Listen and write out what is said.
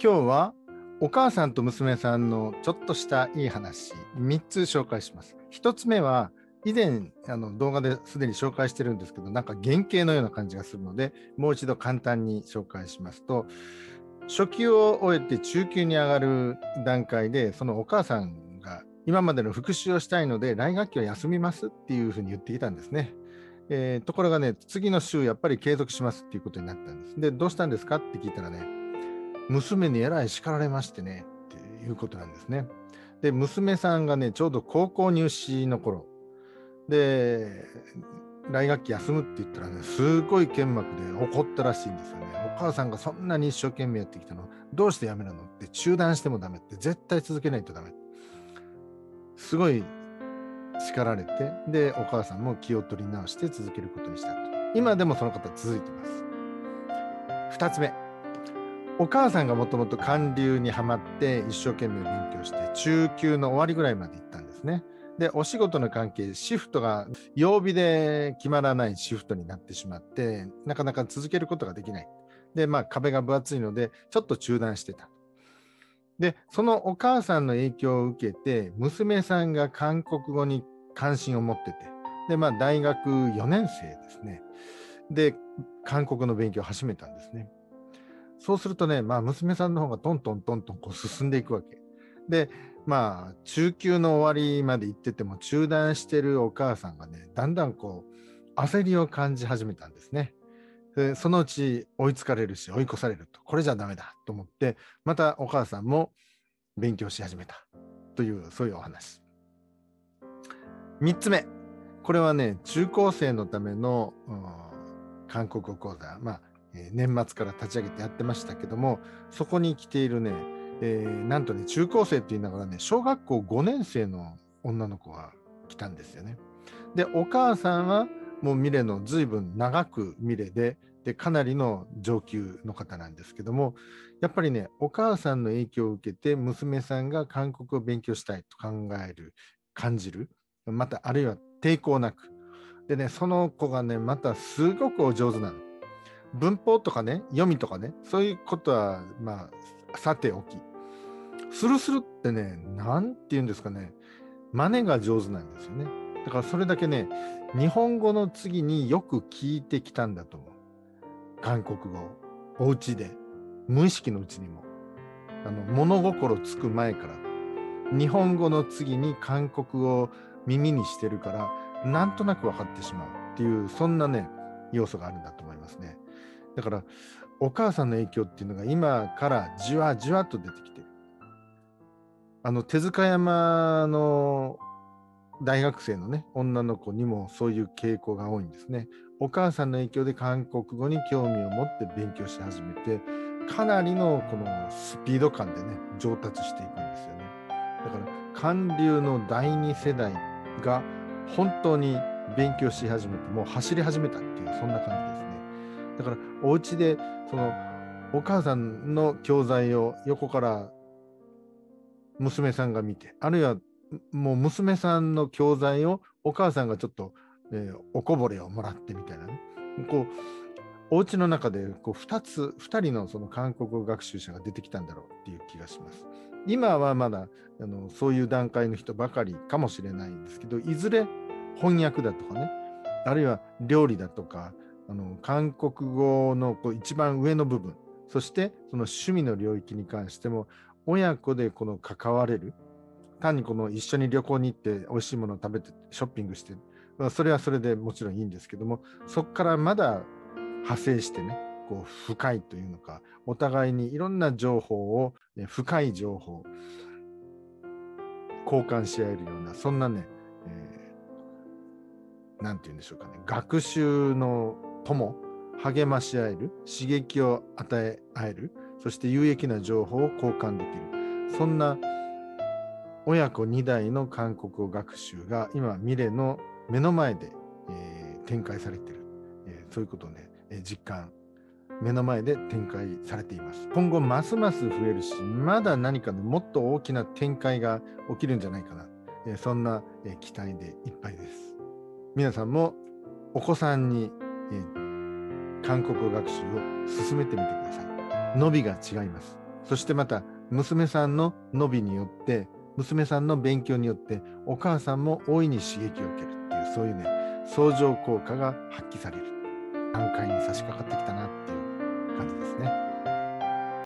今日はお母さんと娘さんのちょっとしたいい話3つ紹介します。1つ目は以前あの動画ですでに紹介してるんですけどなんか原型のような感じがするのでもう一度簡単に紹介しますと初級を終えて中級に上がる段階でそのお母さんが今までの復習をしたいので来学期は休みますっていうふうに言ってきたんですね。えー、ところがね次の週やっぱり継続しますっていうことになったんです。でどうしたんですかって聞いたらね娘にえらい叱られましてねっていうことなんですね。で娘さんがねちょうど高校入試の頃。で来学期休むって言ったらねすごい剣幕で怒ったらしいんですよね。お母さんがそんなに一生懸命やってきたのどうしてやめなの？って中断してもダメって絶対続けないとダメすごい叱られてでお母さんも気を取り直して続けることにしたと。今でもその方続いてます。2つ目。お母さんがもともと韓流にはまって一生懸命勉強して中級の終わりぐらいまで行ったんですね。でお仕事の関係シフトが曜日で決まらないシフトになってしまってなかなか続けることができない。でまあ壁が分厚いのでちょっと中断してた。でそのお母さんの影響を受けて娘さんが韓国語に関心を持っててでまあ大学4年生ですね。で韓国の勉強を始めたんですね。そうするとねまあ娘さんの方がトントントントンこう進んでいくわけでまあ中級の終わりまで行ってても中断してるお母さんがねだんだんこう焦りを感じ始めたんですね。でそのうち追いつかれるし追い越されるとこれじゃダメだと思ってまたお母さんも勉強し始めたというそういうお話。3つ目これはね中高生のための、うん、韓国語講座まあ、え、年末から立ち上げてやってましたけどもそこに来ているねえー、なんとね、中高生って言いながらね、小学校5年生の女の子が来たんですよね。で、お母さんはもうミレの随分長くミレで、で、かなりの上級の方なんですけども、やっぱりね、お母さんの影響を受けて、娘さんが韓国を勉強したいと考える、感じる、また、あるいは抵抗なく。でね、その子がね、またすごくお上手なの。文法とかね、読みとかね、そういうことは、まあ、さておき。スルスルってね、なんて言うんですかね、真似が上手なんですよね。だからそれだけね、日本語の次によく聞いてきたんだと思う。韓国語、お家で、無意識のうちにも。あの物心つく前から。日本語の次に韓国語を耳にしてるから、なんとなく分かってしまうっていう、そんなね、要素があるんだと思いますね。だから、お母さんの影響っていうのが今からじわじわと出てきてる。あの手塚山の大学生のね女の子にもそういう傾向が多いんですね。お母さんの影響で韓国語に興味を持って勉強し始めてかなりのこのスピード感でね上達していくんですよね。だから韓流の第2世代が本当に勉強し始めてもう走り始めたっていうそんな感じですね。だからお家でそのお母さんの教材を横から娘さんが見て、あるいはもう娘さんの教材をお母さんがちょっと、えー、おこぼれをもらってみたいなね。こうお家の中でこう2つ、2人のその韓国語学習者が出てきたんだろうっていう気がします。今はまだあのそういう段階の人ばかりかもしれないんですけど、いずれ翻訳だとかね、あるいは料理だとか、あの韓国語のこう一番上の部分、そしてその趣味の領域に関しても親子でこの関われる単にこの一緒に旅行に行って美味しいものを食べてショッピングしてそれはそれでもちろんいいんですけどもそこからまだ派生してねこう深いというのかお互いにいろんな情報をね深い情報交換し合えるようなそんなね何、えー、て言うんでしょうかね学習の友励まし合える刺激を与え合えるそして有益な情報を交換できる。そんな親子2代の韓国語学習が今ミレの目の前で、えー、展開されている、えー、そういうことをね、えー、実感目の前で展開されています。今後ますます増えるしまだ何かのもっと大きな展開が起きるんじゃないかな、えそんな、え期待でいっぱいです。皆さんもお子さんに、韓国語学習を進めてみてください伸びが違います。そしてまた娘さんの伸びによって娘さんの勉強によってお母さんも大いに刺激を受けるっていうそういうね相乗効果が発揮される段階に差し掛かってきたなっていう感じですね。